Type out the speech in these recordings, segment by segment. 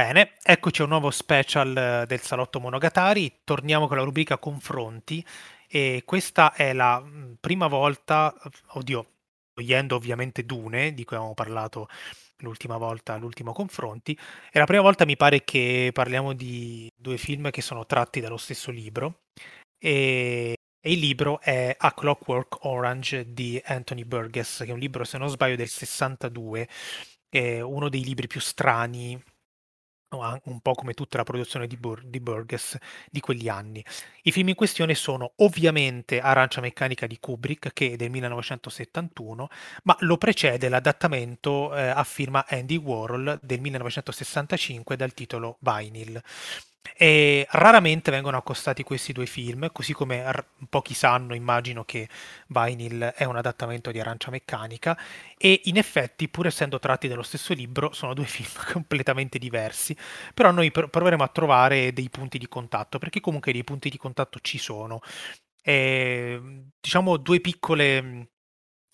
Bene, eccoci a un nuovo special eh, del Salotto Monogatari. Torniamo con la rubrica Confronti e questa è la mm, prima volta, oddio, togliendo ovviamente Dune, di cui abbiamo parlato l'ultima volta, l'ultimo confronti, è la prima volta mi pare che parliamo di due film che sono tratti dallo stesso libro e, e il libro è A Clockwork Orange di Anthony Burgess, che è un libro, se non sbaglio, del 62, è uno dei libri più strani un po' come tutta la produzione di, Bur- di Burgess di quegli anni. I film in questione sono ovviamente Arancia Meccanica di Kubrick, che è del 1971, ma lo precede l'adattamento eh, a firma Andy Warhol del 1965 dal titolo Vinyl. E raramente vengono accostati questi due film, così come r- pochi sanno, immagino che Vinyl è un adattamento di Arancia Meccanica, e in effetti, pur essendo tratti dallo stesso libro, sono due film completamente diversi, però noi pr- proveremo a trovare dei punti di contatto, perché comunque dei punti di contatto ci sono. E, diciamo due piccole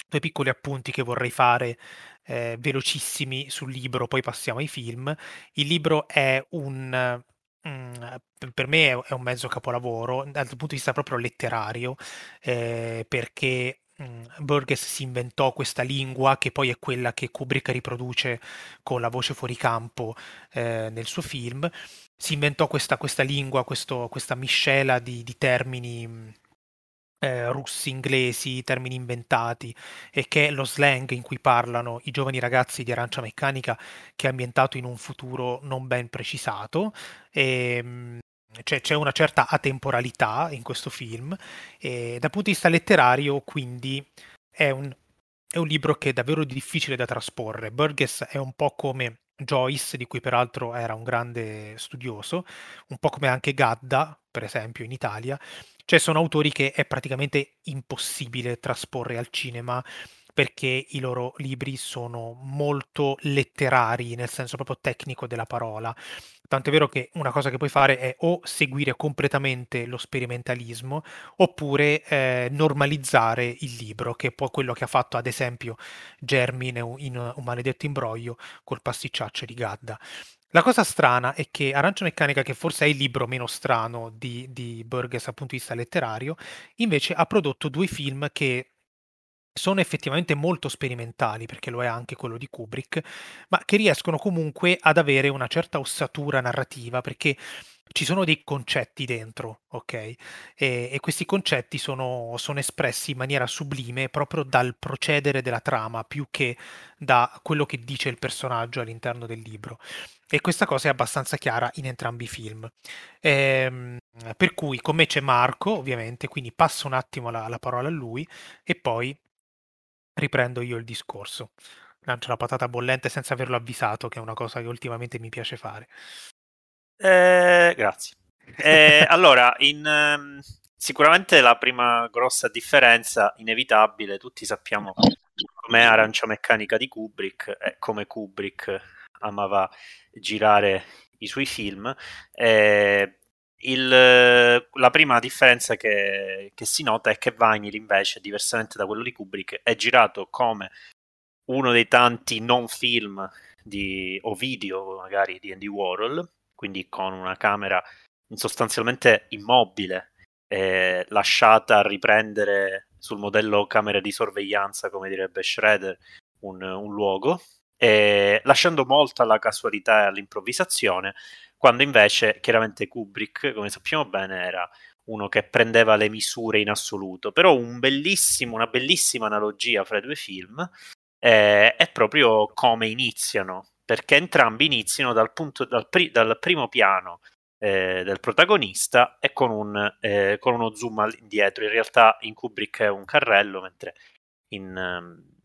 due piccoli appunti che vorrei fare eh, velocissimi sul libro, poi passiamo ai film. Il libro è un Mhmm, per me è un mezzo capolavoro dal punto di vista proprio letterario, ehm, perché, mhmm, Burgess si inventò questa lingua che poi è quella che Kubrick riproduce con La voce fuori campo, ehm, nel suo film. Si inventò questa questa lingua, questo questa miscela di di termini, mhmm eh, russi, inglesi, termini inventati e che lo slang in cui parlano i giovani ragazzi di Arancia Meccanica che è ambientato in un futuro non ben precisato. E, ehm, c'è, c'è, una certa atemporalità in questo film e dal punto di vista letterario quindi è un, è un libro che è davvero difficile da trasporre. Burgess è un po' come Joyce, di cui peraltro era un grande studioso, un po' come anche Gadda, per esempio, in Italia, cioè sono autori che è praticamente impossibile trasporre al cinema perché i loro libri sono molto letterari nel senso proprio tecnico della parola. Tanto è vero che una cosa che puoi fare è o seguire completamente lo sperimentalismo oppure eh, normalizzare il libro, che è poi quello che ha fatto ad esempio Germine in Un maledetto imbroglio col pasticciaccio di Gadda. La cosa strana è che Arancia Meccanica, che forse è il libro meno strano di, di Burgess dal punto di vista letterario, invece ha prodotto due film che sono effettivamente molto sperimentali, perché lo è anche quello di Kubrick, ma che riescono comunque ad avere una certa ossatura narrativa, perché ci sono dei concetti dentro, ok? E, e questi concetti sono, sono, espressi in maniera sublime proprio dal procedere della trama, più che da quello che dice il personaggio all'interno del libro. E questa cosa è abbastanza chiara in entrambi i film. Ehm, per cui con me c'è Marco, ovviamente, quindi passo un attimo la, la parola a lui e poi riprendo io il discorso. Lancio la patata bollente senza averlo avvisato, che è una cosa che ultimamente mi piace fare. Eh, grazie. Eh, allora, in, um, sicuramente la prima grossa differenza, inevitabile, tutti sappiamo com'è Arancia Meccanica di Kubrick e come Kubrick amava girare i suoi film. Eh, il, la prima differenza che, che, si nota è che Vinyl invece, diversamente da quello di Kubrick, è girato come uno dei tanti non film di, o video magari di Andy Warhol, quindi con una camera sostanzialmente immobile, eh, lasciata riprendere sul modello camera di sorveglianza, come direbbe Schroeder, un, un luogo, eh, lasciando molto alla casualità e all'improvvisazione, quando invece chiaramente Kubrick, come sappiamo bene, era uno che prendeva le misure in assoluto, però un una bellissima analogia fra i due film eh, è proprio come iniziano, perché entrambi iniziano dal, punto, dal, pri, dal primo piano eh, del protagonista e con, un, eh, con, uno zoom indietro. In realtà in Kubrick è un carrello, mentre in, ehm,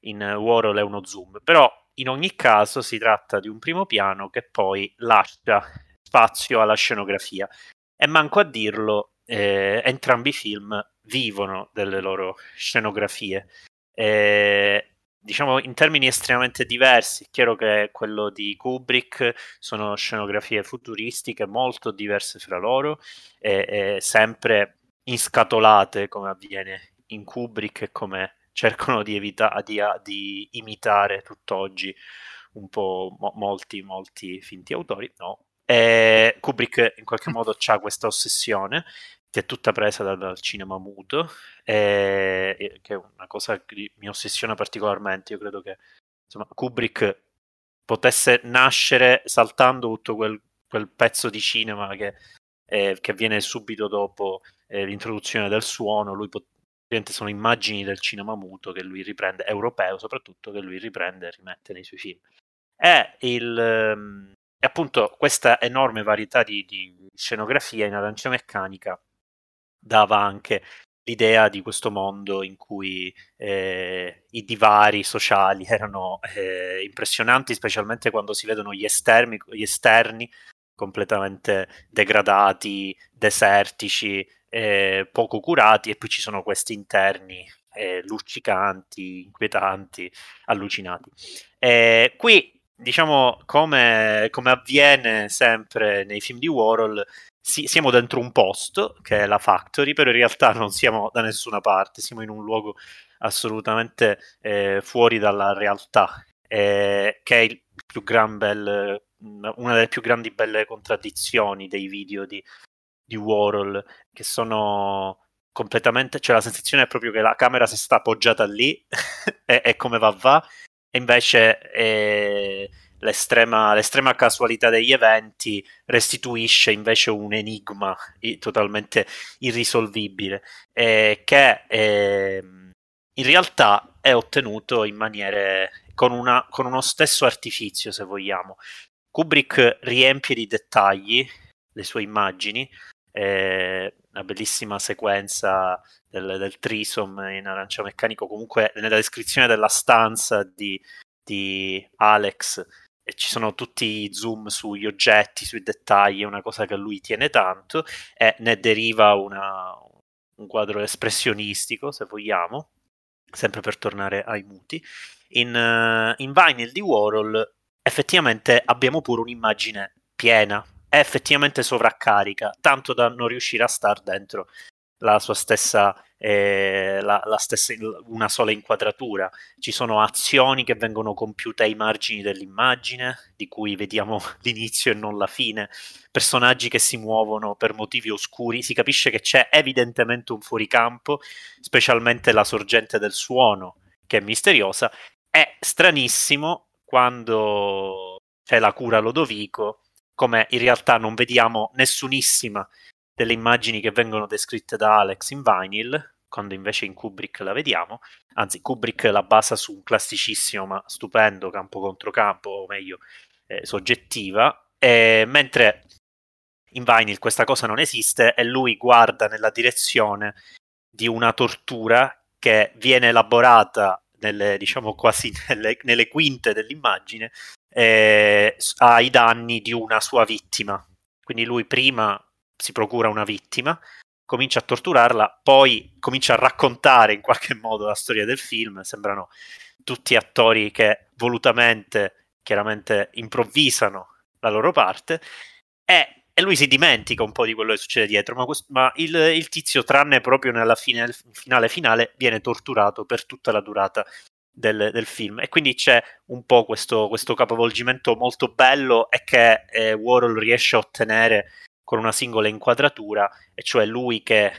in Warhol è uno zoom. Però in ogni caso si tratta di un primo piano che poi lascia spazio alla scenografia. E manco a dirlo, eh, entrambi i film vivono delle loro scenografie. Eh, diciamo in termini estremamente diversi. È chiaro che quello di Kubrick sono scenografie futuristiche molto diverse fra loro e, e sempre inscatolate come avviene in Kubrick e come cercano di, evita- di, di imitare tutt'oggi un po' mo- molti, molti finti autori, no. E Kubrick in qualche modo ha questa ossessione che è tutta presa dal, dal cinema muto, e, che è una cosa che mi ossessiona particolarmente. Io credo che insomma, Kubrick potesse nascere saltando tutto quel, quel pezzo di cinema che, eh, che avviene subito dopo eh, l'introduzione del suono. Lui pot- sono immagini del cinema muto che lui riprende, europeo soprattutto, che lui riprende e rimette nei suoi film. È il, ehm, e appunto questa enorme varietà di, di scenografia in arancia meccanica dava anche l'idea di questo mondo in cui eh, i divari sociali erano eh, impressionanti, specialmente quando si vedono gli esterni, gli esterni completamente degradati, desertici, eh, poco curati, e poi ci sono questi interni eh, luccicanti, inquietanti, allucinati. qui, diciamo, come, come avviene sempre nei film di Warhol, sì, siamo dentro un posto che è la factory, però in realtà non siamo da nessuna parte, siamo in un luogo assolutamente eh, fuori dalla realtà, eh, che è il più gran bel, una delle più grandi belle contraddizioni dei video di, di Warhol, che sono completamente, cioè la sensazione è proprio che la camera si sta appoggiata lì e, e come va va, e invece... Eh, l'estrema, l'estrema casualità degli eventi restituisce invece un enigma totalmente irrisolvibile eh, che eh, in realtà è ottenuto in maniere con, una, con uno stesso artifizio se vogliamo. Kubrick riempie di dettagli le sue immagini eh, una bellissima sequenza del, del trisom in arancia meccanico comunque nella descrizione della stanza di, di Alex e ci sono tutti i zoom sugli oggetti, sui dettagli, è una cosa che a lui tiene tanto e ne deriva una, un quadro espressionistico, se vogliamo, sempre per tornare ai muti. In, uh, in Vinyl di Warhol effettivamente abbiamo pure un'immagine piena, è effettivamente sovraccarica, tanto da non riuscire a star dentro la sua stessa, eh, la, la stessa, una sola inquadratura. Ci sono azioni che vengono compiute ai margini dell'immagine, di cui vediamo l'inizio e non la fine, personaggi che si muovono per motivi oscuri, si capisce che c'è evidentemente un fuoricampo, specialmente la sorgente del suono, che è misteriosa. È stranissimo quando c'è la cura Lodovico, come in realtà non vediamo nessunissima delle immagini che vengono descritte da Alex in vinyl, quando invece in Kubrick la vediamo. Anzi, Kubrick la basa su un classicissimo ma stupendo campo contro campo, o meglio, eh, soggettiva, e, mentre in vinyl questa cosa non esiste e lui guarda nella direzione di una tortura che viene elaborata nelle, diciamo quasi nelle, nelle quinte dell'immagine eh, ai danni di una sua vittima. Quindi lui prima si procura una vittima, comincia a torturarla, poi comincia a raccontare in qualche modo la storia del film. Sembrano tutti attori che volutamente, chiaramente, improvvisano la loro parte e, e lui si dimentica un po' di quello che succede dietro, ma, questo, ma il, il, tizio, tranne proprio nella fine, finale finale, viene torturato per tutta la durata del, del, film. E quindi c'è un po' questo, questo capovolgimento molto bello e che eh, Warhol riesce a ottenere con una singola inquadratura, e cioè lui che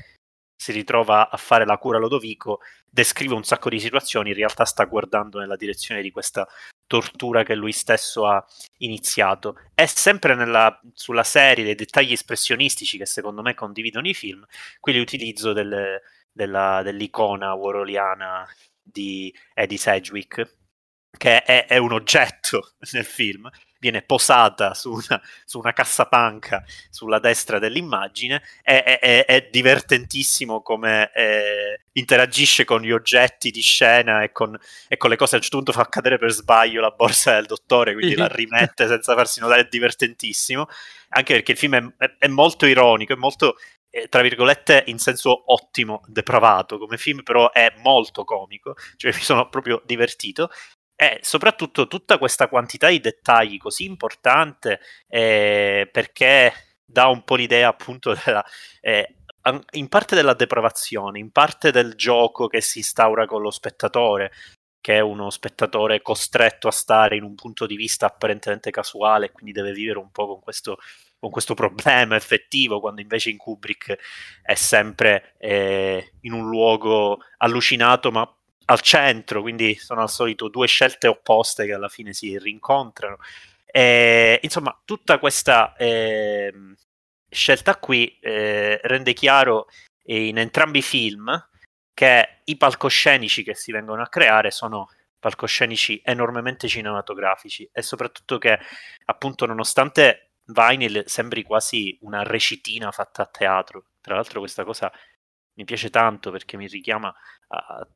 si ritrova a fare la cura a Lodovico, descrive un sacco di situazioni, in realtà sta guardando nella direzione di questa tortura che lui stesso ha iniziato. È sempre nella, sulla serie dei dettagli espressionistici che secondo me condividono i film, qui l'utilizzo del, della, dell'icona waroliana di Eddie Sedgwick, che è, è un oggetto nel film, viene posata su una, su una cassapanca sulla destra dell'immagine, è, è, è divertentissimo come eh, interagisce con gli oggetti di scena e con, e con, le cose. A un certo punto fa cadere per sbaglio la borsa del dottore, quindi la rimette senza farsi notare, è divertentissimo, anche perché il film è, è molto ironico, è molto eh, tra virgolette in senso ottimo, depravato come film, però è molto comico, cioè mi sono proprio divertito e soprattutto tutta questa quantità di dettagli così importante eh, perché dà un po' l'idea appunto della, eh, in parte della depravazione, in parte del gioco che si instaura con lo spettatore, che è uno spettatore costretto a stare in un punto di vista apparentemente casuale, quindi deve vivere un po' con questo, con questo problema effettivo, quando invece in Kubrick è sempre eh, in un luogo allucinato, ma al centro, quindi sono al solito due scelte opposte che alla fine si rincontrano. E, insomma, tutta questa eh, scelta qui eh, rende chiaro in entrambi i film che i palcoscenici che si vengono a creare sono palcoscenici enormemente cinematografici e soprattutto che appunto nonostante Vinyl sembri quasi una recitina fatta a teatro, tra l'altro questa cosa mi piace tanto perché mi richiama a,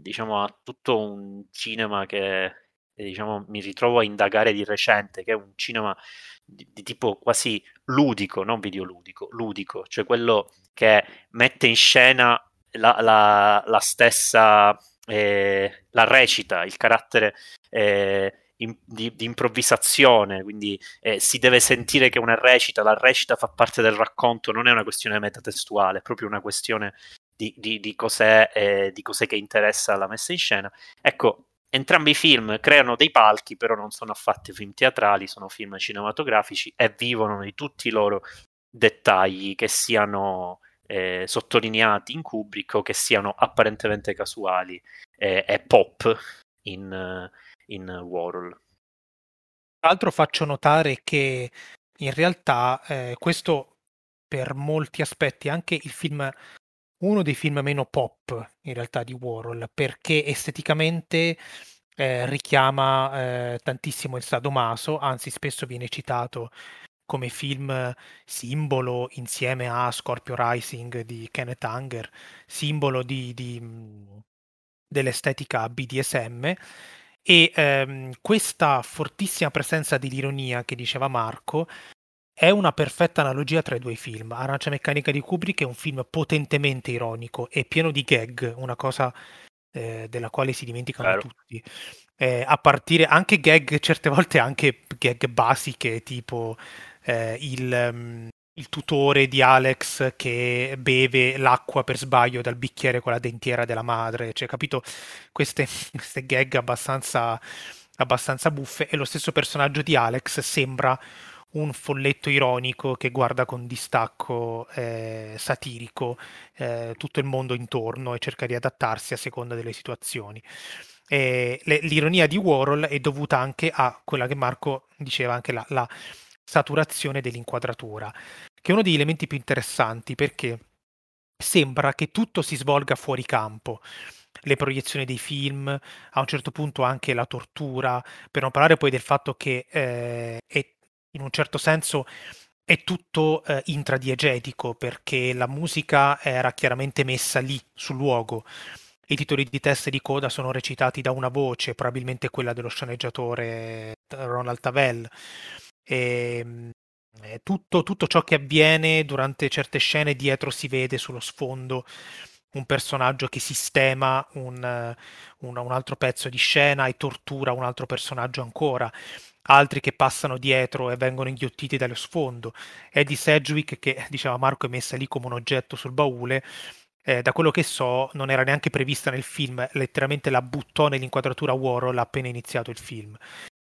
diciamo, a tutto un cinema che diciamo, mi ritrovo a indagare di recente, che è un cinema di, di tipo quasi ludico, non videoludico, ludico, cioè quello che mette in scena la, la, la stessa, eh, la recita, il carattere eh, in, di, di, improvvisazione, quindi eh, si deve sentire che una recita, la recita fa parte del racconto, non è una questione metatestuale, è proprio una questione di, di, di, cos'è, eh, di cos'è che interessa la messa in scena. Ecco, entrambi i film creano dei palchi, però non sono affatto film teatrali, sono film cinematografici e vivono di tutti i loro dettagli, che siano eh, sottolineati in Kubrick o che siano apparentemente casuali eh, e pop in, in Warhol. Tra l'altro faccio notare che in realtà eh, questo per molti aspetti anche il film uno dei film meno pop in realtà di Warhol perché esteticamente eh, richiama eh, tantissimo il sadomaso, anzi spesso viene citato come film simbolo insieme a Scorpio Rising di Kenneth Anger, simbolo di, di, dell'estetica BDSM e ehm, questa fortissima presenza dell'ironia che diceva Marco è una perfetta analogia tra i due film. Arancia Meccanica di Kubrick è un film potentemente ironico e pieno di gag, una cosa eh, della quale si dimenticano Vero. tutti. Eh, a partire anche gag, certe volte anche gag basiche, tipo eh, il, um, il, tutore di Alex che beve l'acqua per sbaglio dal bicchiere con la dentiera della madre, cioè, capito? Queste, queste gag abbastanza, abbastanza buffe e lo stesso personaggio di Alex sembra un folletto ironico che guarda con distacco eh, satirico eh, tutto il mondo intorno e cerca di adattarsi a seconda delle situazioni. E l'ironia di Warhol è dovuta anche a quella che Marco diceva, anche la, la saturazione dell'inquadratura, che è uno degli elementi più interessanti perché sembra che tutto si svolga fuori campo le proiezioni dei film, a un certo punto anche la tortura, per non parlare poi del fatto che eh, è in un certo senso è tutto eh, intradiegetico perché la musica era chiaramente messa lì sul luogo. I titoli di testa e di coda sono recitati da una voce, probabilmente quella dello sceneggiatore Ronald Tavel. E, ehm, tutto, tutto ciò che avviene durante certe scene dietro si vede sullo sfondo un personaggio che sistema un, un, un altro pezzo di scena e tortura un altro personaggio ancora altri che passano dietro e vengono inghiottiti dallo sfondo. Eddie Sedgwick, che diceva Marco è messa lì come un oggetto sul baule, eh, da quello che so non era neanche prevista nel film, letteralmente la buttò nell'inquadratura Warhol appena iniziato il film.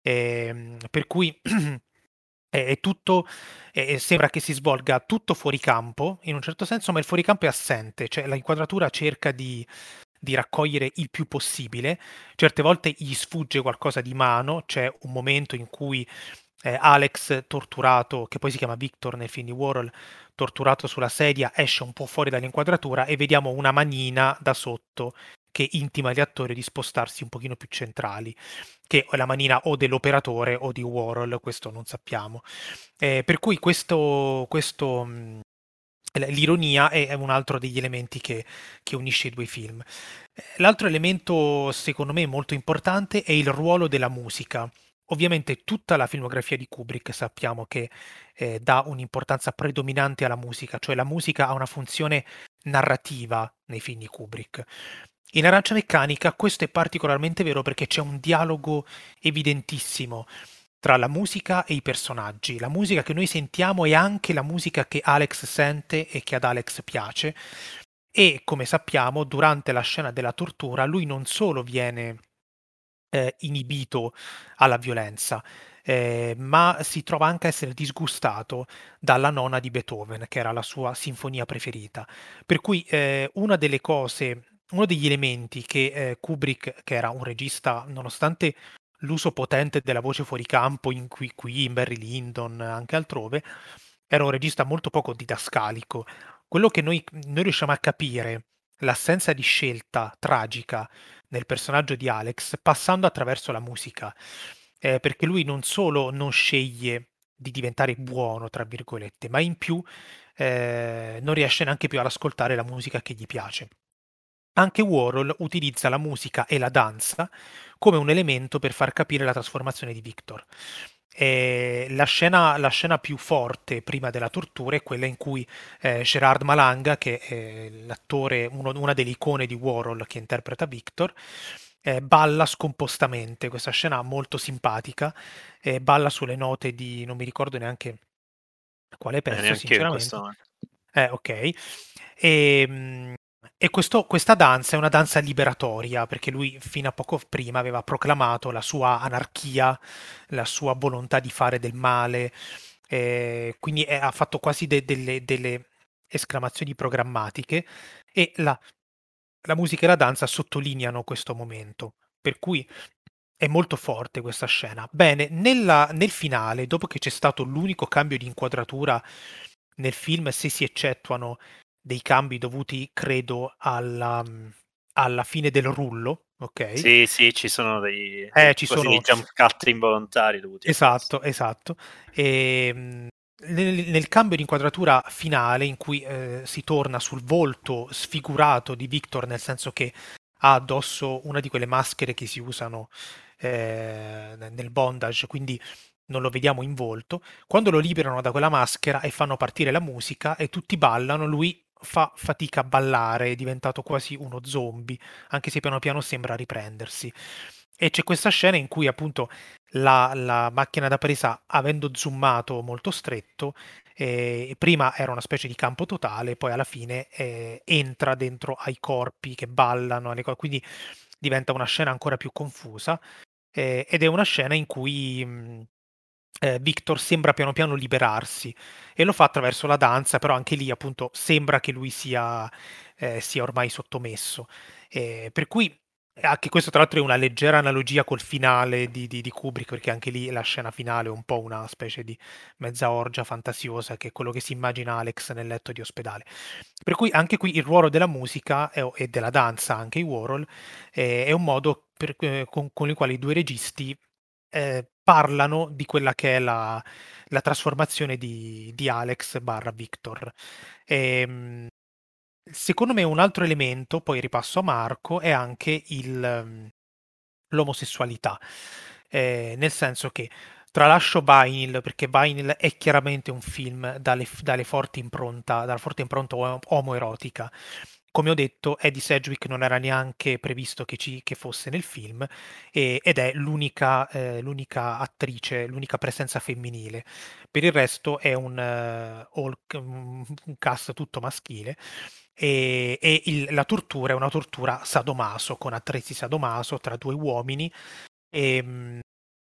Eh, per cui è tutto, è, sembra che si svolga tutto fuori campo, in un certo senso, ma il fuori campo è assente, cioè l'inquadratura cerca di di raccogliere il più possibile. Certe volte gli sfugge qualcosa di mano, c'è un momento in cui eh, Alex torturato, che poi si chiama Victor nel film di Warhol, torturato sulla sedia, esce un po' fuori dall'inquadratura e vediamo una manina da sotto che intima gli attori di spostarsi un pochino più centrali, che è la manina o dell'operatore o di Warhol, questo non sappiamo. Eh, per cui questo, questo l'ironia è un altro degli elementi che, che, unisce i due film. L'altro elemento, secondo me, molto importante è il ruolo della musica. Ovviamente tutta la filmografia di Kubrick sappiamo che eh, dà un'importanza predominante alla musica, cioè la musica ha una funzione narrativa nei film di Kubrick. In Arancia Meccanica questo è particolarmente vero perché c'è un dialogo evidentissimo tra la musica e i personaggi. La musica che noi sentiamo è anche la musica che Alex sente e che ad Alex piace. E come sappiamo, durante la scena della tortura, lui non solo viene eh, inibito alla violenza, eh, ma si trova anche a essere disgustato dalla nona di Beethoven, che era la sua sinfonia preferita. Per cui eh, una delle cose, uno degli elementi che eh, Kubrick, che era un regista, nonostante l'uso potente della voce fuori campo in qui, qui in Barry Lyndon, anche altrove, era un regista molto poco didascalico. Quello che noi, noi riusciamo a capire, l'assenza di scelta tragica nel personaggio di Alex, passando attraverso la musica, eh, perché lui non solo non sceglie di diventare buono, tra virgolette, ma in più eh, non riesce neanche più ad ascoltare la musica che gli piace. Anche Warhol utilizza la musica e la danza come un elemento per far capire la trasformazione di Victor. E la, scena, la scena più forte prima della tortura è quella in cui eh, Gerard Malanga, che è l'attore, uno, una delle icone di Warhol che interpreta Victor, eh, balla scompostamente. Questa scena molto simpatica, eh, balla sulle note di non mi ricordo neanche quale pezzo, sinceramente. Eh, ok. E, ehm, e questo, questa danza è una danza liberatoria, perché lui fino a poco prima aveva proclamato la sua anarchia, la sua volontà di fare del male, eh, quindi è, ha fatto quasi de, delle, delle, esclamazioni programmatiche e la, la musica e la danza sottolineano questo momento, per cui è molto forte questa scena. Bene, nella, nel finale, dopo che c'è stato l'unico cambio di inquadratura nel film, se si eccettuano dei cambi dovuti, credo, alla, alla fine del rullo, ok? Sì, sì, ci sono dei, eh, ci sono... dei jump cut involontari dovuti Esatto, esatto. E, ehm, nel, nel, cambio di inquadratura finale, in cui eh, si torna sul volto sfigurato di Victor, nel senso che ha addosso una di quelle maschere che si usano eh, nel bondage, quindi non lo vediamo in volto. Quando lo liberano da quella maschera e fanno partire la musica e tutti ballano, lui fa fatica a ballare, è diventato quasi uno zombie, anche se piano piano sembra riprendersi. E c'è questa scena in cui appunto la, la macchina da presa, avendo zoomato molto stretto, eh, prima era una specie di campo totale, poi alla fine eh, entra dentro ai corpi che ballano, quindi diventa una scena ancora più confusa. Eh, ed è una scena in cui mh, eh, Victor sembra piano piano liberarsi e lo fa attraverso la danza, però anche lì appunto sembra che lui sia, eh, sia ormai sottomesso. Eh, per cui anche questo tra l'altro è una leggera analogia col finale di, di, di, Kubrick, perché anche lì la scena finale è un po' una specie di mezza orgia fantasiosa, che è quello che si immagina Alex nel letto di ospedale. Per cui anche qui il ruolo della musica e, e della danza, anche i Warhol, eh, è un modo per, eh, con, con il quale i due registi eh, parlano di quella che è la, la trasformazione di, di, Alex barra Victor. E, ehm, secondo me un altro elemento, poi ripasso a Marco, è anche il, l'omosessualità. Eh, nel senso che tralascio Vinyl perché Vinyl è chiaramente un film dalle, dalle forti impronta, dalla forte impronta omoerotica come ho detto, Eddie Sedgwick non era neanche previsto che, ci, che fosse nel film e, ed è l'unica, eh, l'unica, attrice, l'unica presenza femminile. Per il resto è un, uh, all, un cast tutto maschile e, e il, la tortura è una tortura sadomaso, con attrezzi sadomaso tra due uomini e,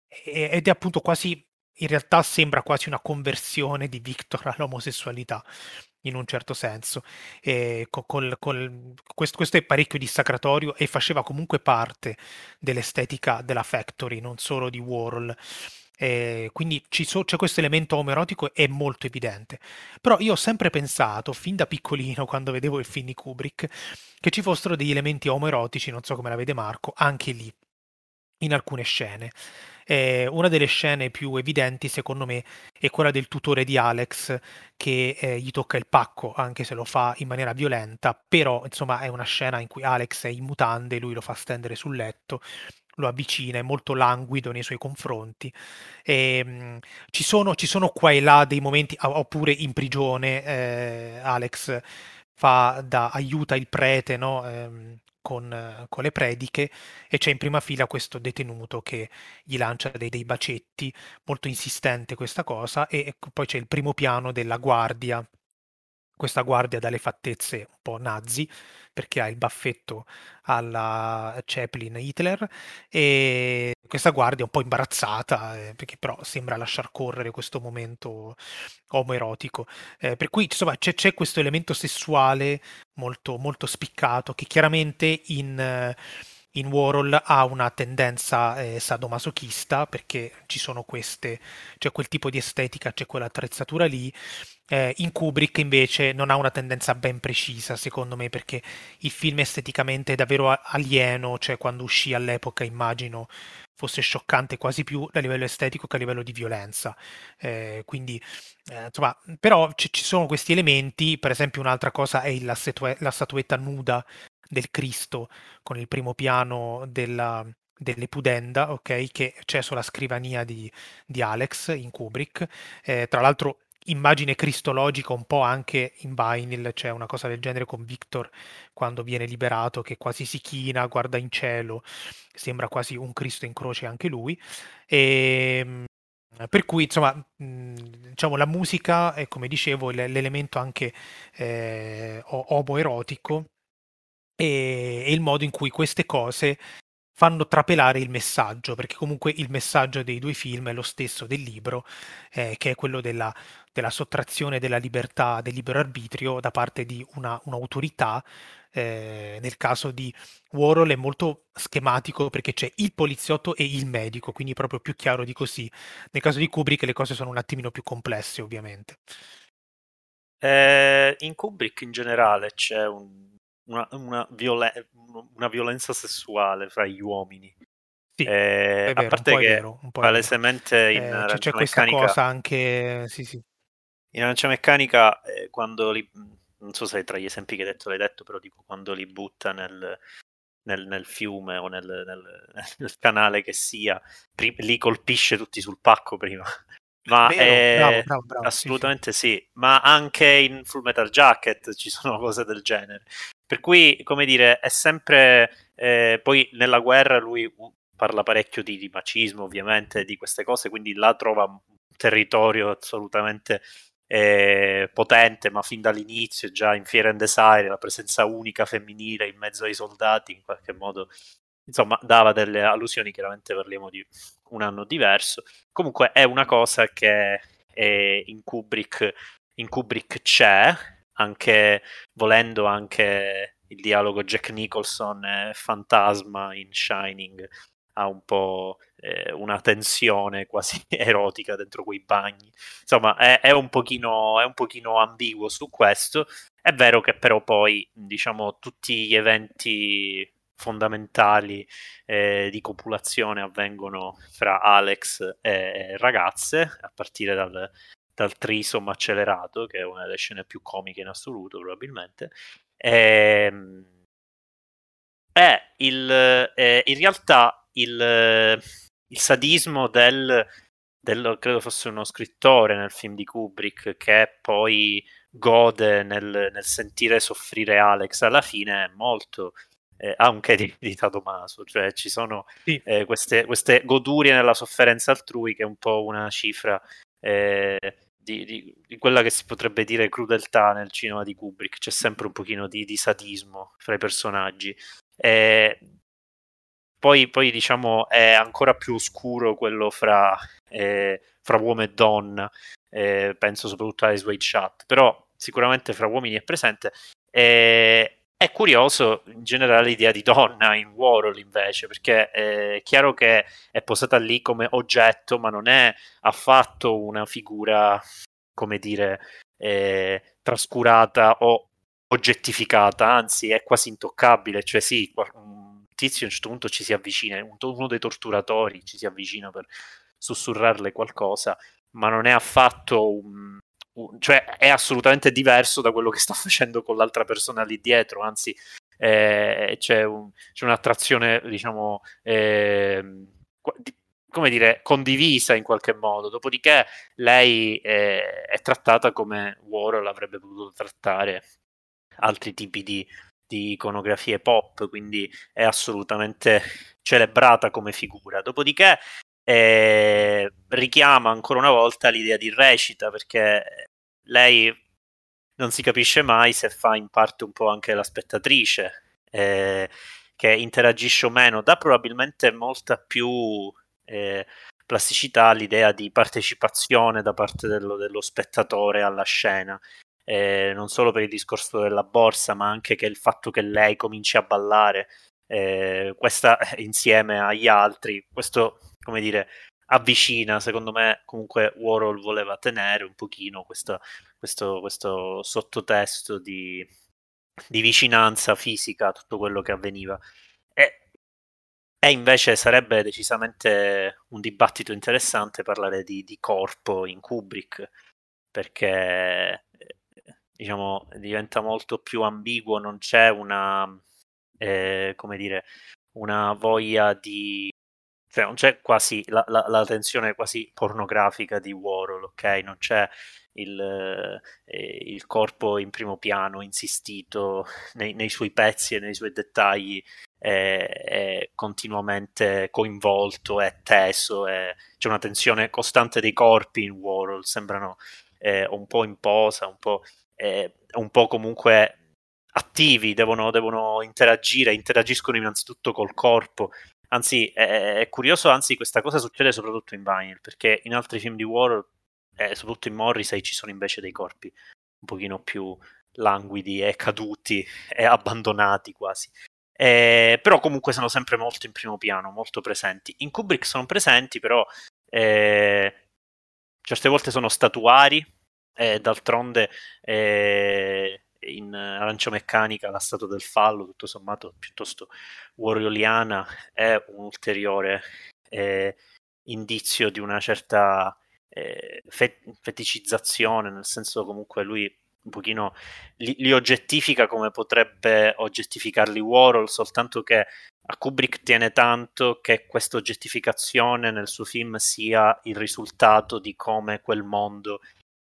ed è appunto quasi, in realtà sembra quasi una conversione di Victor all'omosessualità in un certo senso. Col, col, questo, questo, è parecchio dissacratorio e faceva comunque parte dell'estetica della Factory, non solo di Warhol. E quindi so, c'è questo elemento omerotico è molto evidente. Però io ho sempre pensato, fin da piccolino, quando vedevo il film di Kubrick, che ci fossero degli elementi omerotici, non so come la vede Marco, anche lì, in alcune scene. Eh, una delle scene più evidenti, secondo me, è quella del tutore di Alex che eh, gli tocca il pacco, anche se lo fa in maniera violenta, però insomma è una scena in cui Alex è in mutande, lui lo fa stendere sul letto, lo avvicina, è molto languido nei suoi confronti. E, ehm, mh, ci, sono, ci, sono, qua e là dei momenti, oppure in prigione eh, Alex fa da aiuta il prete, no? eh, con, con, le prediche e c'è in prima fila questo detenuto che gli lancia dei, dei bacetti, molto insistente questa cosa, e poi c'è il primo piano della guardia. Questa guardia dalle fattezze un po' nazi, perché ha il baffetto alla Chaplin Hitler, e questa guardia un po' imbarazzata, eh, perché però sembra lasciar correre questo momento omoerotico. Eh, per cui insomma c'è, c'è, questo elemento sessuale molto, molto spiccato che chiaramente in... Eh, in Warhol ha una tendenza eh, sadomasochista perché ci sono queste, c'è quel tipo di estetica, c'è quell'attrezzatura lì. Eh, in Kubrick invece non ha una tendenza ben precisa, secondo me, perché il film esteticamente è davvero alieno, cioè quando uscì all'epoca immagino fosse scioccante quasi più a livello estetico che a livello di violenza. Eh, quindi, eh, insomma, però c- ci sono questi elementi, per esempio un'altra cosa è la, statue- la statuetta nuda del Cristo con il primo piano della, dell'Epudenda, ok, che c'è sulla scrivania di, di Alex in Kubrick. Eh, tra l'altro immagine cristologica un po' anche in Vinyl, c'è una cosa del genere con Victor quando viene liberato che quasi si china, guarda in cielo, sembra quasi un Cristo in croce anche lui. E, ehm, per cui insomma diciamo la musica è come dicevo l'elemento anche eh, omoerotico e, e il modo in cui queste cose fanno trapelare il messaggio, perché comunque il messaggio dei due film è lo stesso del libro, eh, che è quello della, della, sottrazione della libertà, del libero arbitrio da parte di una, un'autorità. Eh, nel caso di Warhol è molto schematico perché c'è il poliziotto e il medico, quindi proprio più chiaro di così. Nel caso di Kubrick le cose sono un attimino più complesse, ovviamente. Eh, in Kubrick in generale c'è un una, una, violen- una violenza sessuale fra gli uomini. Sì, eh, vero, a parte che vero, palesemente in eh, c'è questa cosa anche sì, sì. in arancia meccanica eh, quando li non so se tra gli esempi che hai detto l'hai detto però dico quando li butta nel, nel, nel fiume o nel, nel, canale che sia pri- li colpisce tutti sul pacco prima ma Vero, bravo, bravo, bravo, assolutamente sì. sì, ma anche in Full Metal Jacket ci sono cose del genere. Per cui, come dire, è sempre... Eh, poi nella guerra lui parla parecchio di, di, macismo, ovviamente, di queste cose, quindi là trova un territorio assolutamente eh, potente, ma fin dall'inizio, già in Fear and Desire, la presenza unica femminile in mezzo ai soldati, in qualche modo, insomma, dava delle allusioni, chiaramente parliamo di un anno diverso. Comunque è una cosa che eh, in Kubrick, in Kubrick c'è, anche volendo anche il dialogo Jack Nicholson e Fantasma in Shining ha un po' eh, una tensione quasi erotica dentro quei bagni. Insomma, è, è, un pochino, è un pochino ambiguo su questo. È vero che però poi, diciamo, tutti gli eventi fondamentali eh, di copulazione avvengono fra Alex e ragazze, a partire dal, dal trisom accelerato, che è una delle scene più comiche in assoluto, probabilmente. E, ehm, è il, è in realtà il, il sadismo del, del, credo fosse uno scrittore nel film di Kubrick che poi gode nel, nel sentire soffrire Alex alla fine è molto eh, anche di, di Tadomaso, cioè ci sono sì. eh, queste, queste, godurie nella sofferenza altrui che è un po' una cifra eh, di, di, di, quella che si potrebbe dire crudeltà nel cinema di Kubrick, c'è sempre un pochino di, di sadismo fra i personaggi. E poi, poi, diciamo è ancora più oscuro quello fra, eh, fra uomo e donna, eh, penso soprattutto a Ice White Shot, però sicuramente fra uomini è presente. E, è curioso in generale l'idea di donna in Warhol invece, perché è chiaro che è posata lì come oggetto, ma non è affatto una figura, come dire, eh, trascurata o oggettificata, anzi è quasi intoccabile, cioè sì, un tizio a un certo punto ci si avvicina, uno dei torturatori ci si avvicina per sussurrarle qualcosa, ma non è affatto un, cioè è assolutamente diverso da quello che sta facendo con l'altra persona lì dietro, anzi eh, c'è, un, c'è, un'attrazione, diciamo, eh, come dire, condivisa in qualche modo. Dopodiché lei eh, è trattata come Warhol avrebbe potuto trattare altri tipi di, di iconografie pop, quindi è assolutamente celebrata come figura. Dopodiché eh, richiama ancora una volta l'idea di recita perché lei non si capisce mai se fa in parte un po' anche la spettatrice, eh, che interagisce o meno, dà probabilmente molta più eh, plasticità all'idea di partecipazione da parte dello, dello spettatore alla scena. Eh, non solo per il discorso della borsa, ma anche che il fatto che lei cominci a ballare, eh, questa insieme agli altri, questo, come dire, avvicina, secondo me, comunque Warhol voleva tenere un pochino questo, questo, questo sottotesto di, di vicinanza fisica a tutto quello che avveniva. E, e, invece sarebbe decisamente un dibattito interessante parlare di, di corpo in Kubrick, perché diciamo diventa molto più ambiguo, non c'è una, eh, come dire, una voglia di cioè non c'è quasi la, la, la, tensione quasi pornografica di Warhol, ok? Non c'è il, eh, il corpo in primo piano insistito nei, nei, suoi pezzi e nei suoi dettagli, è, è continuamente coinvolto, è teso, è, c'è una tensione costante dei corpi in Warhol, sembrano eh, un po' in posa, un po', eh, un po' comunque attivi, devono, devono interagire, interagiscono innanzitutto col corpo, Anzi, è, è, curioso, anzi, questa cosa succede soprattutto in Vinyl, perché in altri film di Warhol, eh, soprattutto in Morrissey, ci sono invece dei corpi un pochino più languidi e caduti e abbandonati quasi. Eh, però comunque sono sempre molto in primo piano, molto presenti. In Kubrick sono presenti, però eh, certe volte sono statuari, e d'altronde eh, in Arancia Meccanica la statua del fallo, tutto sommato piuttosto warrioliana, è un ulteriore eh, indizio di una certa eh, fet- feticizzazione, nel senso comunque lui un pochino li, li, oggettifica come potrebbe oggettificarli Warhol, soltanto che a Kubrick tiene tanto che questa oggettificazione nel suo film sia il risultato di come quel mondo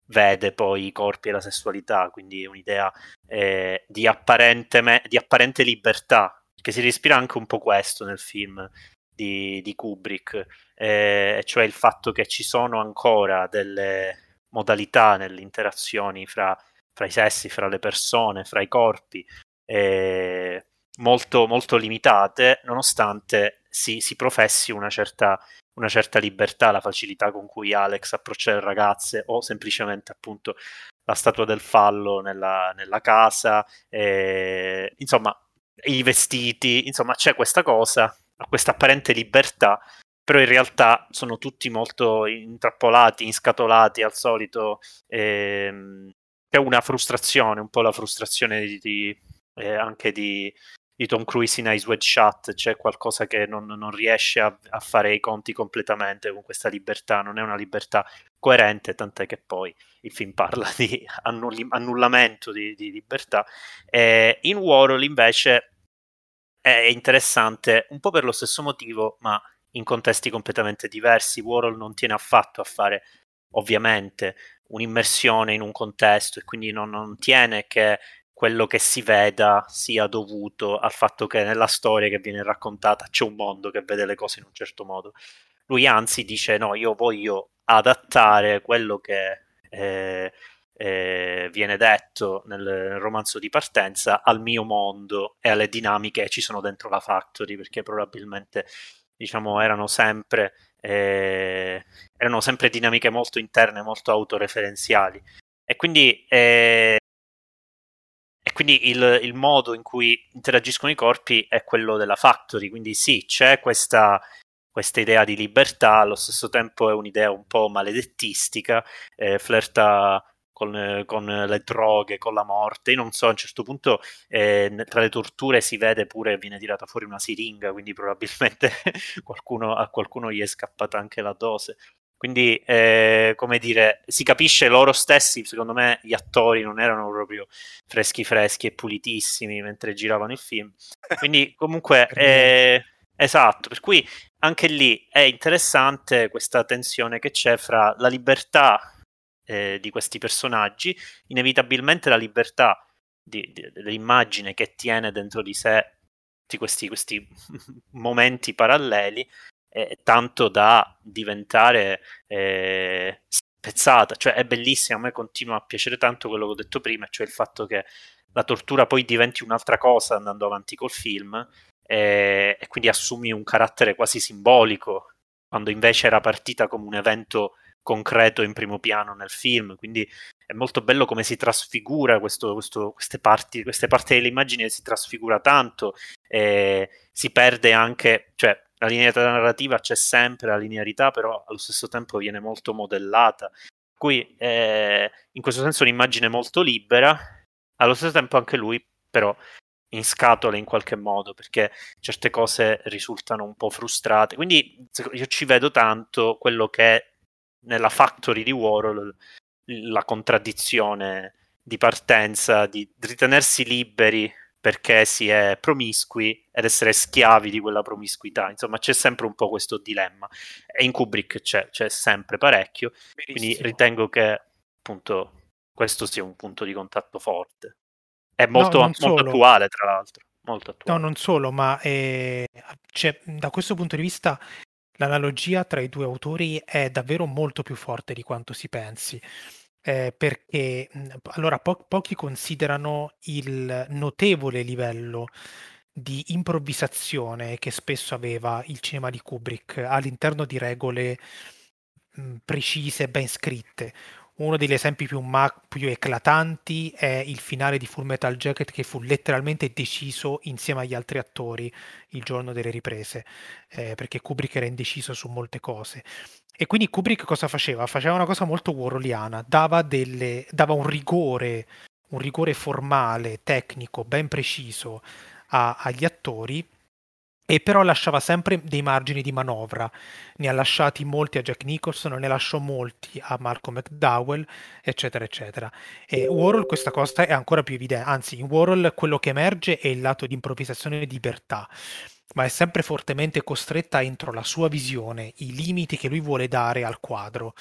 vede poi i corpi e la sessualità, quindi è un'idea eh, di, apparente, di, apparente libertà, che si respira anche un po' questo nel film di, di Kubrick, eh, cioè il fatto che ci sono ancora delle modalità nelle interazioni fra, fra i sessi, fra le persone, fra i corpi, eh, molto, molto limitate, nonostante si, si professi una certa una certa libertà, la facilità con cui Alex approccia le ragazze o semplicemente appunto la statua del fallo nella, nella casa, eh, insomma i vestiti, insomma c'è questa cosa, questa apparente libertà, però in realtà sono tutti molto intrappolati, inscatolati al solito. Ehm, c'è una frustrazione, un po' la frustrazione di, di, eh, anche di, di Tom Cruise in Ice Wide Shut, c'è qualcosa che non, non riesce a, a, fare i conti completamente con questa libertà, non è una libertà coerente, tant'è che poi il film parla di annulli, annullamento di, di libertà. Eh, in Warhol invece è interessante un po' per lo stesso motivo, ma in contesti completamente diversi. Warhol non tiene affatto a fare ovviamente un'immersione in un contesto e quindi non, non tiene che quello che si veda sia dovuto al fatto che nella storia che viene raccontata c'è un mondo che vede le cose in un certo modo. Lui anzi dice no, io voglio adattare quello che eh, eh, viene detto nel, nel, romanzo di partenza al mio mondo e alle dinamiche che ci sono dentro la factory, perché probabilmente diciamo erano sempre, eh, erano sempre dinamiche molto interne, molto autoreferenziali. E quindi eh, quindi il, il, modo in cui interagiscono i corpi è quello della factory, quindi sì, c'è questa, questa idea di libertà, allo stesso tempo è un'idea un po' maledettistica, eh, flirta con, con, le droghe, con la morte. Io non so, a un certo punto eh, tra le torture si vede pure viene tirata fuori una siringa, quindi probabilmente qualcuno, a qualcuno gli è scappata anche la dose. Quindi, eh, come dire, si capisce loro stessi, secondo me gli attori non erano proprio freschi freschi e pulitissimi mentre giravano il film. Quindi, comunque, eh, esatto, per cui anche lì è interessante questa tensione che c'è fra la libertà eh, di questi personaggi, inevitabilmente la libertà di, di, dell'immagine che tiene dentro di sé questi, questi momenti paralleli eh, tanto da diventare eh, pezzata, cioè è bellissima, a me continua a piacere tanto quello che ho detto prima, cioè il fatto che la tortura poi diventi un'altra cosa andando avanti col film e, e quindi assumi un carattere quasi simbolico, quando invece era partita come un evento concreto in primo piano nel film, quindi è molto bello come si trasfigura questo, questo, queste, parti, queste parti dell'immagine, si trasfigura tanto, e si perde anche, cioè la linearità narrativa c'è sempre, la linearità però allo stesso tempo viene molto modellata, qui è in questo senso un'immagine molto libera, allo stesso tempo anche lui però in scatole in qualche modo perché certe cose risultano un po' frustrate. Quindi io ci vedo tanto quello che è nella factory di Warhol la contraddizione di partenza, di ritenersi liberi perché si è promiscui ed essere schiavi di quella promiscuità. Insomma, c'è sempre un po' questo dilemma. E in Kubrick c'è, c'è sempre parecchio. Verissimo. Quindi ritengo che appunto questo sia un punto di contatto forte. È molto, no, molto attuale, tra l'altro. Molto attuale. No, non solo, ma eh, da questo punto di vista l'analogia tra i due autori è davvero molto più forte di quanto si pensi. Eh, perché allora po- pochi considerano il notevole livello di improvvisazione che spesso aveva il cinema di Kubrick all'interno di regole mh, precise, ben scritte. Uno degli esempi più, ma- più eclatanti è il finale di Full Metal Jacket che fu letteralmente deciso insieme agli altri attori il giorno delle riprese, eh, perché Kubrick era indeciso su molte cose. E quindi Kubrick cosa faceva? Faceva una cosa molto warholiana, dava, delle, dava un rigore, un rigore formale, tecnico, ben preciso a, agli attori e però lasciava sempre dei margini di manovra. Ne ha lasciati molti a Jack Nicholson, ne lasciò molti a Marco McDowell, eccetera, eccetera. E Warhol questa cosa è ancora più evidente, anzi in Warhol quello che emerge è il lato di improvvisazione e libertà, ma è sempre fortemente costretta entro la sua visione, i limiti che lui vuole dare al quadro.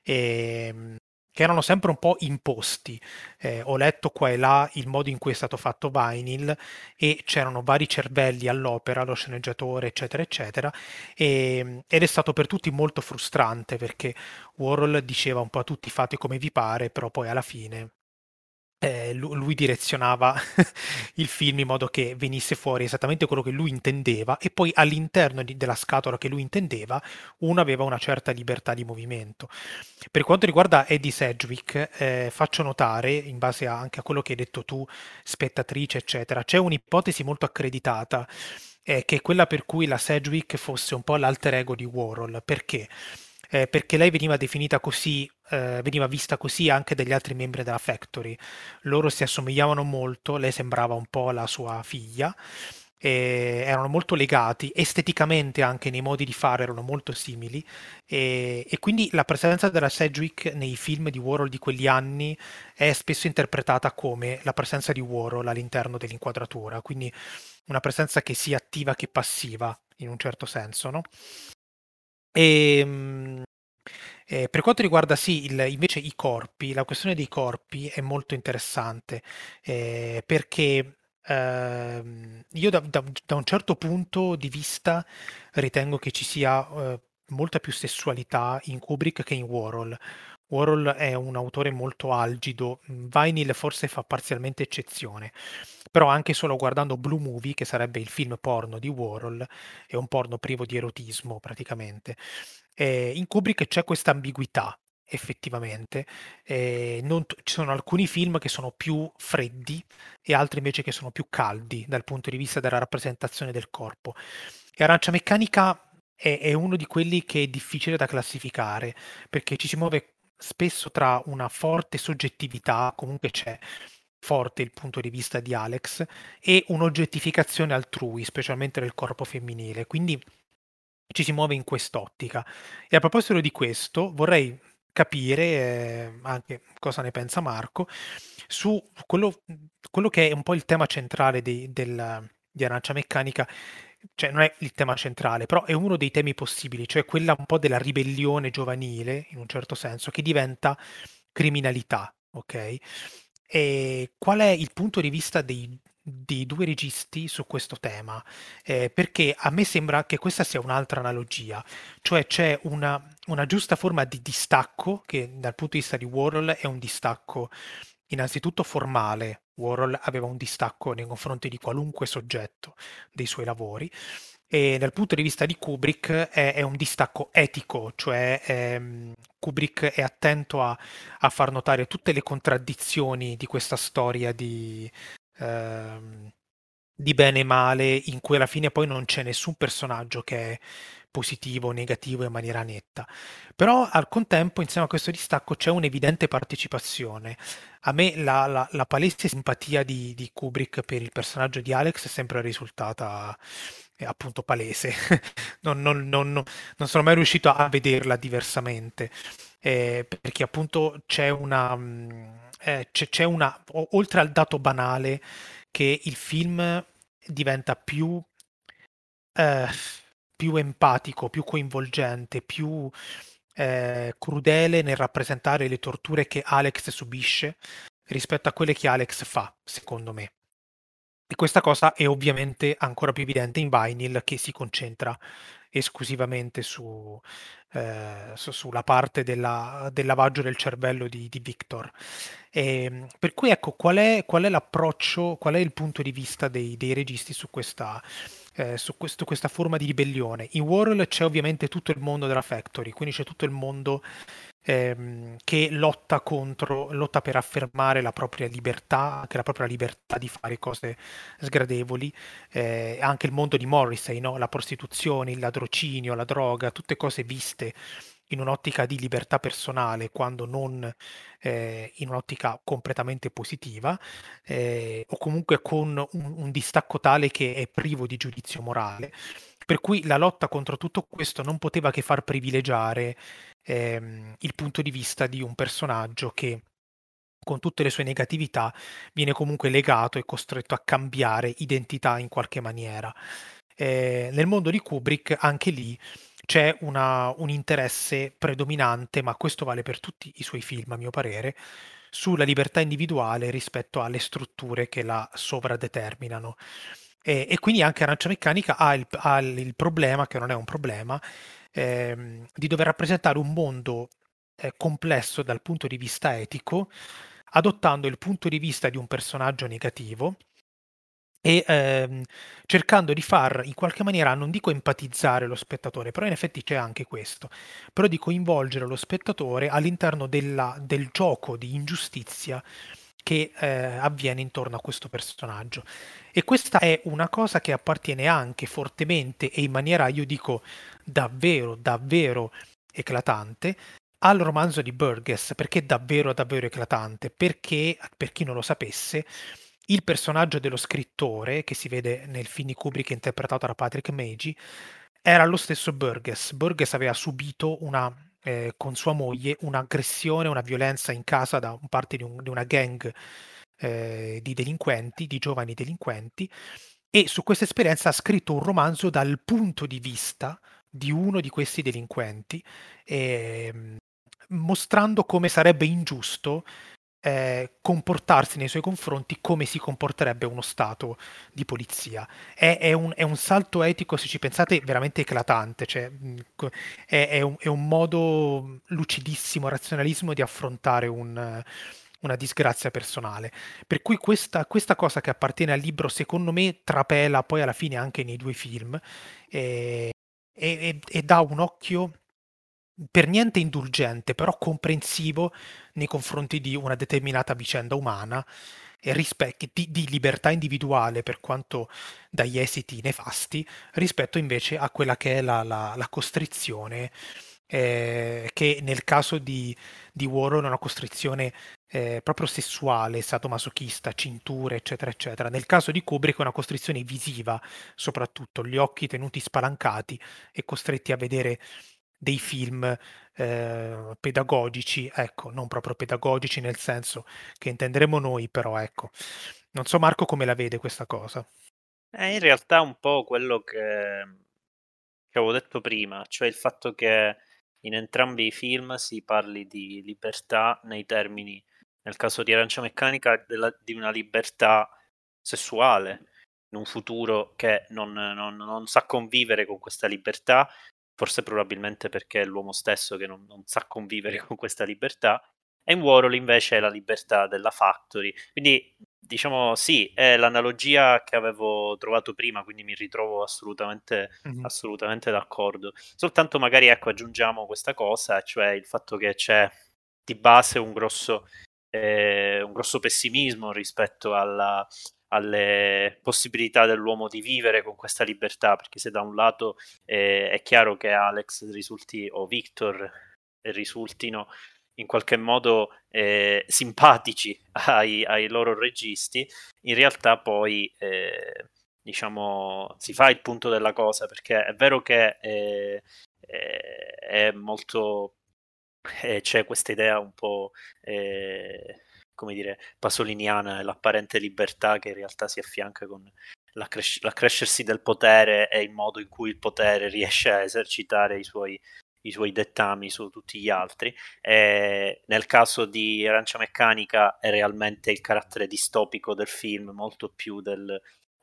E, ehm, che erano sempre un po' imposti. Eh, ho letto qua e là il modo in cui è stato fatto Vinyl e c'erano vari cervelli all'opera, lo sceneggiatore, eccetera, eccetera, e, ed è stato per tutti molto frustrante perché Warhol diceva un po' a tutti fate come vi pare, però poi alla fine eh, lui direzionava il film in modo che venisse fuori esattamente quello che lui intendeva e poi all'interno di, della scatola che lui intendeva uno aveva una certa libertà di movimento. Per quanto riguarda Eddie Sedgwick, eh, faccio notare, in base a, anche a quello che hai detto tu, spettatrice, eccetera, c'è un'ipotesi molto accreditata eh, che è quella per cui la Sedgwick fosse un po' l'alter ego di Warhol. Perché? Eh, perché lei veniva definita così, eh, veniva vista così anche dagli altri membri della Factory. Loro si assomigliavano molto, lei sembrava un po' la sua figlia. erano molto legati, esteticamente anche nei modi di fare erano molto simili e, e, quindi la presenza della Sedgwick nei film di Warhol di quegli anni è spesso interpretata come la presenza di Warhol all'interno dell'inquadratura, quindi una presenza che sia attiva che passiva in un certo senso, no? E, ehm, eh, per quanto riguarda sì, il, invece i corpi, la questione dei corpi è molto interessante eh, perché eh, io da, da, da, un certo punto di vista ritengo che ci sia eh, molta più sessualità in Kubrick che in Warhol. Warhol è un autore molto algido, Vinyl forse fa parzialmente eccezione, però anche solo guardando Blue Movie, che sarebbe il film porno di Warhol, è un porno privo di erotismo praticamente. Eh, in Kubrick c'è questa ambiguità effettivamente. Eh, non, ci sono alcuni film che sono più freddi e altri invece che sono più caldi dal punto di vista della rappresentazione del corpo. E Arancia Meccanica è uno di quelli che è difficile da classificare perché ci si muove spesso tra una forte soggettività, comunque c'è forte il punto di vista di Alex, e un'oggettificazione altrui, specialmente del corpo femminile. Quindi ci si muove in quest'ottica. E a proposito di questo, vorrei capire eh, anche cosa ne pensa Marco su quello, quello, che è un po' il tema centrale di, del, di Arancia Meccanica cioè non è il tema centrale, però è uno dei temi possibili, cioè quella un po' della ribellione giovanile, in un certo senso, che diventa criminalità, ok? E qual è il punto di vista dei, di due registi su questo tema, eh, perché a me sembra che questa sia un'altra analogia, cioè c'è una, una giusta forma di distacco che dal punto di vista di Warhol è un distacco innanzitutto formale. Warhol aveva un distacco nei confronti di qualunque soggetto dei suoi lavori e dal punto di vista di Kubrick è, è un distacco etico, cioè ehm, Kubrick è attento a, a, far notare tutte le contraddizioni di questa storia di, ehm, di bene e male, in cui alla fine poi non c'è nessun personaggio che è positivo o negativo in maniera netta. Però al contempo, insieme a questo distacco, c'è un'evidente partecipazione. A me la, la, la palese simpatia di, di, Kubrick per il personaggio di Alex è sempre risultata eh, appunto palese. non, non, non, non, sono mai riuscito a vederla diversamente. Eh, perché appunto c'è una, mm, eh, c'è, c'è una, oltre al dato banale che il film diventa più eh, più empatico, più coinvolgente, più eh, crudele nel rappresentare le torture che Alex subisce rispetto a quelle che Alex fa, secondo me. E questa cosa è ovviamente ancora più evidente in Vinyl che si concentra esclusivamente su, eh, su, sulla parte della, del lavaggio del cervello di, di Victor. E, ehm, per cui ecco, qual è, qual è, l'approccio, qual è il punto di vista dei, dei registi su questa, eh, su questo, questa forma di ribellione. In Warhol c'è ovviamente tutto il mondo della Factory, quindi c'è tutto il mondo ehm, che lotta contro, lotta per affermare la propria libertà, anche la propria libertà di fare cose sgradevoli, eh, anche il mondo di Morrissey, no? la prostituzione, il ladrocinio, la droga, tutte cose viste in un'ottica di libertà personale quando non eh, in un'ottica completamente positiva eh, o comunque con un, un, distacco tale che è privo di giudizio morale. Per cui la lotta contro tutto questo non poteva che far privilegiare ehm, il punto di vista di un personaggio che con tutte le sue negatività viene comunque legato e costretto a cambiare identità in qualche maniera. Eh, nel mondo di Kubrick anche lì c'è una, un interesse predominante, ma questo vale per tutti i suoi film, a mio parere, sulla libertà individuale rispetto alle strutture che la sovradeterminano. E, e quindi anche Arancia Meccanica ha il, ha il, problema, che non è un problema, ehm, di dover rappresentare un mondo eh, complesso dal punto di vista etico, adottando il punto di vista di un personaggio negativo e ehm, cercando di far in qualche maniera, non dico empatizzare lo spettatore, però in effetti c'è anche questo, però di coinvolgere lo spettatore all'interno della, del gioco di ingiustizia che eh, avviene intorno a questo personaggio. E questa è una cosa che appartiene anche fortemente e in maniera, io dico, davvero, davvero eclatante al romanzo di Burgess. Perché davvero, davvero eclatante? Perché, per chi non lo sapesse, il personaggio dello scrittore, che si vede nel film di Kubrick interpretato da Patrick Meiji, era lo stesso Burgess. Burgess aveva subito una, eh, con sua moglie un'aggressione, una violenza in casa da parte di, un, di una gang eh, di delinquenti, di giovani delinquenti, e su questa esperienza ha scritto un romanzo dal punto di vista di uno di questi delinquenti, eh, mostrando come sarebbe ingiusto eh, comportarsi nei suoi confronti come si comporterebbe uno Stato di polizia. È, è, un, è un, salto etico, se ci pensate, veramente eclatante, cioè, è, è, un, è, un, modo lucidissimo, razionalismo di affrontare un, una disgrazia personale. Per cui questa, questa, cosa che appartiene al libro, secondo me, trapela poi alla fine anche nei due film e, e, e dà un occhio per niente indulgente, però comprensivo nei confronti di una determinata vicenda umana e rispe- di, di, libertà individuale per quanto dagli esiti nefasti, rispetto invece a quella che è la, la, la costrizione, eh, che nel caso di, di Warhol è una costrizione eh, proprio sessuale, sadomasochista, cinture, eccetera, eccetera. Nel caso di Kubrick è una costrizione visiva, soprattutto gli occhi tenuti spalancati e costretti a vedere dei film eh, pedagogici, ecco, non proprio pedagogici nel senso che intenderemo noi, però ecco. Non so Marco come la vede questa cosa. È in realtà un po' quello che, che avevo detto prima, cioè il fatto che in entrambi i film si parli di libertà nei termini, nel caso di Arancia Meccanica, della, di una libertà sessuale in un futuro che non, non, non sa convivere con questa libertà, forse probabilmente perché è l'uomo stesso che non, non sa convivere con questa libertà, e in Warhol invece è la libertà della factory. Quindi diciamo sì, è l'analogia che avevo trovato prima, quindi mi ritrovo assolutamente, mm-hmm. assolutamente d'accordo. Soltanto magari ecco aggiungiamo questa cosa, cioè il fatto che c'è di base un grosso, eh, un grosso pessimismo rispetto alla, alle possibilità dell'uomo di vivere con questa libertà, perché se da un lato eh, è chiaro che Alex risulti o Victor risultino in qualche modo eh, simpatici ai, ai, loro registi, in realtà poi eh, diciamo si fa il punto della cosa perché è vero che eh, eh è molto eh, c'è questa idea un po' eh, come dire pasoliniana l'apparente libertà che in realtà si affianca con l'accrescersi del potere e il modo in cui il potere riesce a esercitare i suoi i suoi dettami su tutti gli altri. E nel caso di Arancia Meccanica è realmente il carattere distopico del film, molto più del,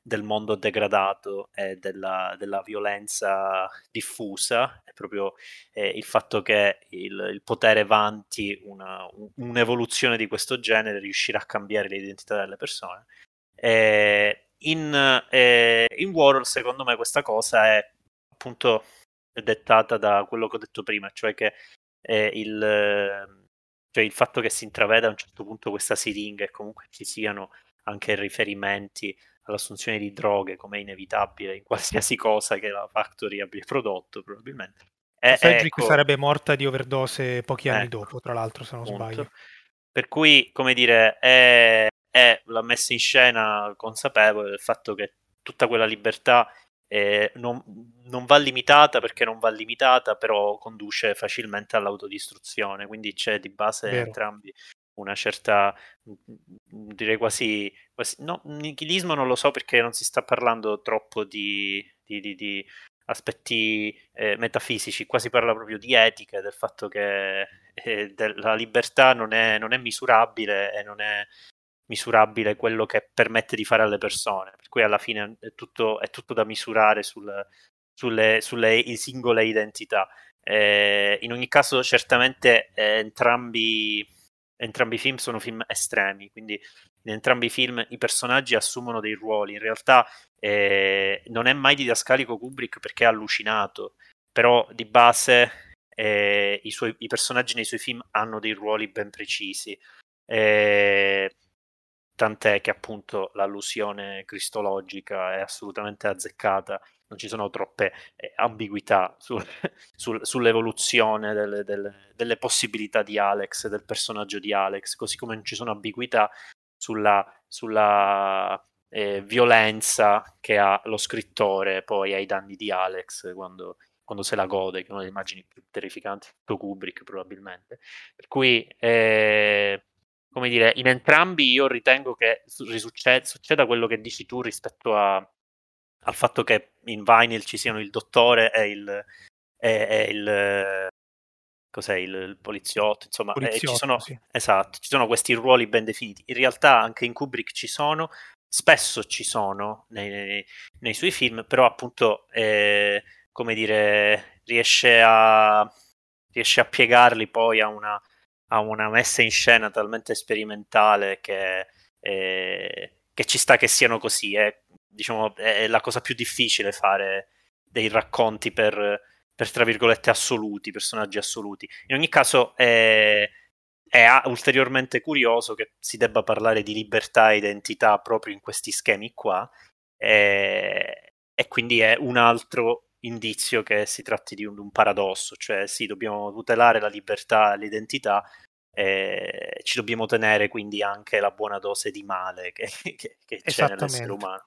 del mondo degradato e della, della violenza diffusa, è proprio eh, il fatto che il, il potere vanti una, un'evoluzione di questo genere riuscirà a cambiare l'identità delle persone. E in, eh, in Warhol, secondo me, questa cosa è appunto dettata da quello che ho detto prima, cioè che eh, il, cioè il fatto che si intraveda a un certo punto questa siringa e comunque ci siano anche riferimenti all'assunzione di droghe come è inevitabile in qualsiasi cosa che la Factory abbia prodotto probabilmente. E, Cedric ecco, sarebbe morta di overdose pochi anni ecco, dopo, tra l'altro, se non appunto. sbaglio. Per cui, come dire, è, è la messa in scena consapevole del fatto che tutta quella libertà eh, non, non, va limitata perché non va limitata, però conduce facilmente all'autodistruzione, quindi c'è di base Vero. entrambi una certa, direi quasi, quasi no, nichilismo non lo so perché non si sta parlando troppo di, di, di, di aspetti eh, metafisici, qua si parla proprio di etica, del fatto che eh, la libertà non è, non è misurabile e non è misurabile quello che permette di fare alle persone, per cui alla fine è tutto, è tutto da misurare sul, sulle, sulle singole identità. Eh, in ogni caso, certamente eh, entrambi, entrambi i film sono film estremi, quindi in entrambi i film i personaggi assumono dei ruoli. In realtà eh, non è mai didascalico Kubrick perché è allucinato, però di base eh, i, suoi, i personaggi nei suoi film hanno dei ruoli ben precisi. Eh, tant'è che appunto l'allusione cristologica è assolutamente azzeccata, non ci sono troppe eh, ambiguità su, sul, sull'evoluzione delle, delle, delle, possibilità di Alex, del personaggio di Alex, così come non ci sono ambiguità sulla, sulla eh, violenza che ha lo scrittore poi ai danni di Alex quando, quando se la gode, che è una delle immagini più terrificanti di Kubrick probabilmente. Per cui... Eh, come dire, in entrambi io ritengo che succeda, succeda quello che dici tu rispetto a, al fatto che in Vinyl ci siano il dottore e il, e, e il cos'è il, il, poliziotto, insomma, poliziotto, eh, ci sono, sì. esatto, ci sono questi ruoli ben definiti. In realtà anche in Kubrick ci sono, spesso ci sono nei, nei, nei suoi film, però appunto, eh, come dire, riesce a, riesce a piegarli poi a una, ha una messa in scena talmente sperimentale che, eh, che ci sta che siano così. È, diciamo, è la cosa più difficile fare dei racconti per, per tra virgolette, assoluti, personaggi assoluti. In ogni caso è, è ulteriormente curioso che si debba parlare di libertà e identità proprio in questi schemi qua. E, e quindi è un altro indizio che si tratti di un, un, paradosso, cioè sì, dobbiamo tutelare la libertà e l'identità, eh, ci dobbiamo tenere quindi anche la buona dose di male che, che, che c'è nell'essere umano.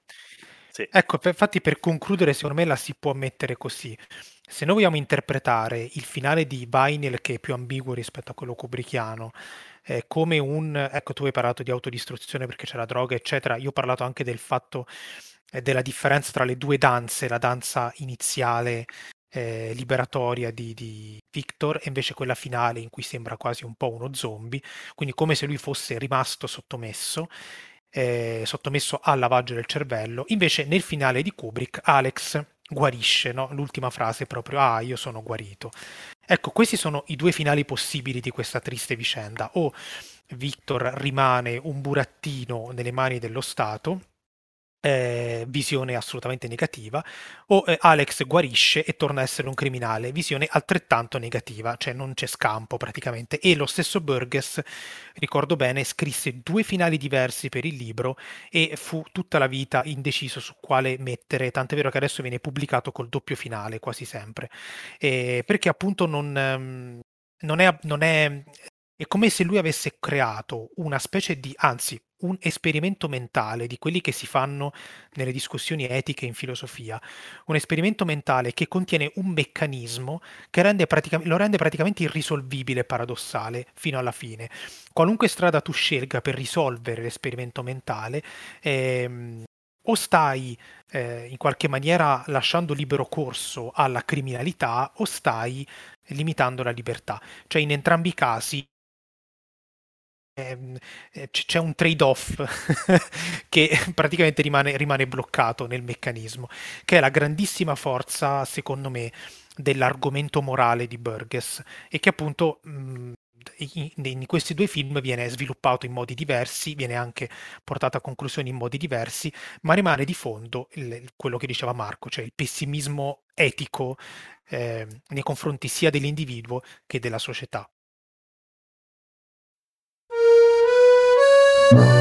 Sì. Ecco, infatti per concludere, secondo me la si può mettere così. Se noi vogliamo interpretare il finale di Vinyl, che è più ambiguo rispetto a quello kubrickiano, eh, come un... Ecco, tu hai parlato di autodistruzione perché c'è la droga, eccetera. Io ho parlato anche del fatto della differenza tra le due danze, la danza iniziale eh, liberatoria di, di, Victor e invece quella finale in cui sembra quasi un po' uno zombie, quindi come se lui fosse rimasto sottomesso. eh, sottomesso al lavaggio del cervello. Invece nel finale di Kubrick Alex guarisce, no? l'ultima frase è proprio ah io sono guarito. Ecco, questi sono i due finali possibili di questa triste vicenda. O Victor rimane un burattino nelle mani dello Stato, eh, visione assolutamente negativa, o eh, Alex guarisce e torna a essere un criminale, visione altrettanto negativa, cioè non c'è scampo praticamente. E lo stesso Burgess, ricordo bene, scrisse due finali diversi per il libro e fu tutta la vita indeciso su quale mettere, tant'è vero che adesso viene pubblicato col doppio finale quasi sempre, eh, perché appunto non, ehm, non è, non è è come se lui avesse creato una specie di, anzi, un esperimento mentale di quelli che si fanno nelle discussioni etiche in filosofia, un esperimento mentale che contiene un meccanismo che rende praticam- lo rende praticamente irrisolvibile paradossale fino alla fine. Qualunque strada tu scelga per risolvere l'esperimento mentale, ehm, o stai eh, in qualche maniera lasciando libero corso alla criminalità o stai limitando la libertà. Cioè in entrambi i casi c'è un trade-off che praticamente rimane, rimane bloccato nel meccanismo, che è la grandissima forza, secondo me, dell'argomento morale di Burgess e che appunto mh, in, in, questi due film viene sviluppato in modi diversi, viene anche portato a conclusioni in modi diversi, ma rimane di fondo il, quello che diceva Marco, cioè il pessimismo etico eh, nei confronti sia dell'individuo che della società. Bye.